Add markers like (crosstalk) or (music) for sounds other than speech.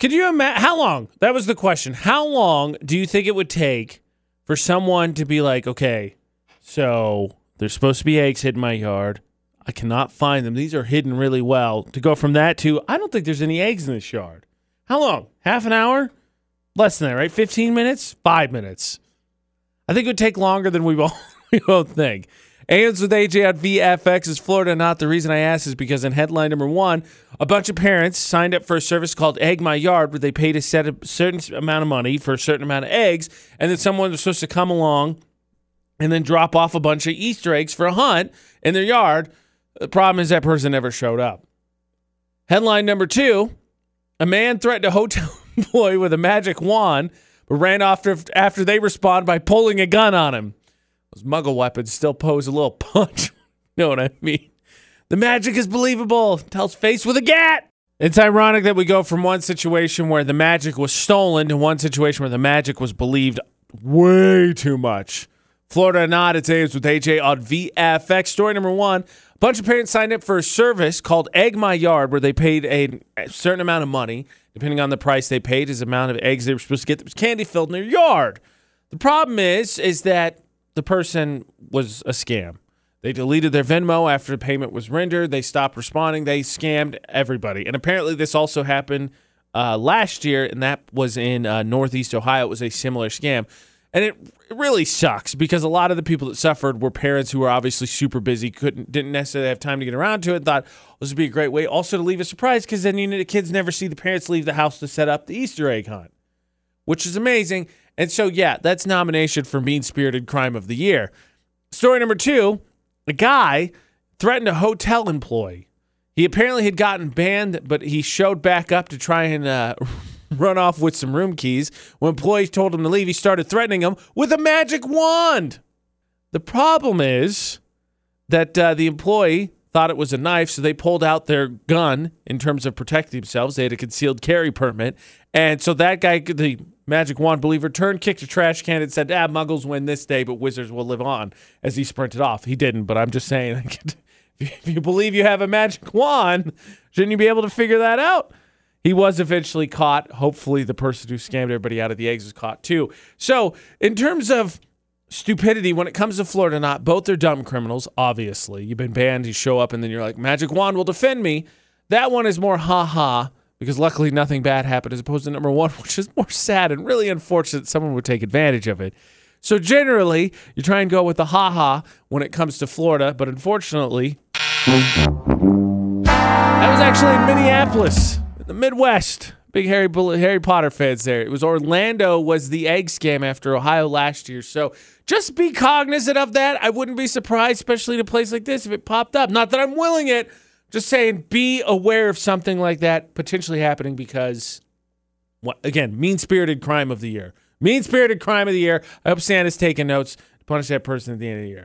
Could you imagine how long? That was the question. How long do you think it would take for someone to be like, okay, so there's supposed to be eggs hidden in my yard. I cannot find them. These are hidden really well. To go from that to, I don't think there's any eggs in this yard. How long? Half an hour? Less than that, right? 15 minutes? Five minutes. I think it would take longer than we (laughs) both, we both think. Ains with AJ on VFX is Florida not. The reason I ask is because in headline number one, a bunch of parents signed up for a service called Egg My Yard where they paid a set a certain amount of money for a certain amount of eggs, and then someone was supposed to come along and then drop off a bunch of Easter eggs for a hunt in their yard. The problem is that person never showed up. Headline number two a man threatened a hotel (laughs) employee with a magic wand, but ran off after, after they respond by pulling a gun on him. Those muggle weapons still pose a little (laughs) punch. know what I mean? The magic is believable. Tells face with a gat. It's ironic that we go from one situation where the magic was stolen to one situation where the magic was believed way too much. Florida not. It's with AJ on VFX. Story number one. A bunch of parents signed up for a service called Egg My Yard where they paid a, a certain amount of money, depending on the price they paid, is the amount of eggs they were supposed to get that was candy filled in their yard. The problem is, is that the person was a scam. They deleted their Venmo after the payment was rendered. They stopped responding. They scammed everybody. And apparently, this also happened uh, last year, and that was in uh, Northeast Ohio. It was a similar scam. And it, it really sucks because a lot of the people that suffered were parents who were obviously super busy, couldn't didn't necessarily have time to get around to it. Thought this would be a great way also to leave a surprise because then you know the kids never see the parents leave the house to set up the Easter egg hunt, which is amazing. And so yeah, that's nomination for mean spirited crime of the year. Story number two: a guy threatened a hotel employee. He apparently had gotten banned, but he showed back up to try and uh, (laughs) run off with some room keys. When employees told him to leave, he started threatening them with a magic wand. The problem is that uh, the employee thought it was a knife, so they pulled out their gun in terms of protecting themselves. They had a concealed carry permit. And so that guy, the magic wand believer, turned, kicked a trash can, and said, Ah, muggles win this day, but wizards will live on as he sprinted off. He didn't, but I'm just saying, (laughs) if you believe you have a magic wand, shouldn't you be able to figure that out? He was eventually caught. Hopefully, the person who scammed everybody out of the eggs was caught too. So, in terms of stupidity, when it comes to Florida, not both are dumb criminals. Obviously, you've been banned. You show up, and then you're like, "Magic wand will defend me." That one is more ha ha because luckily nothing bad happened, as opposed to number one, (laughs) which is more sad and really unfortunate. Someone would take advantage of it. So generally, you try and go with the ha ha when it comes to Florida, but unfortunately, that was actually in Minneapolis in the Midwest. Big Harry Harry Potter fans there. It was Orlando was the egg scam after Ohio last year. So just be cognizant of that. I wouldn't be surprised, especially in a place like this, if it popped up. Not that I'm willing it. Just saying, be aware of something like that potentially happening because, what, again, mean spirited crime of the year. Mean spirited crime of the year. I hope Santa's taking notes to punish that person at the end of the year.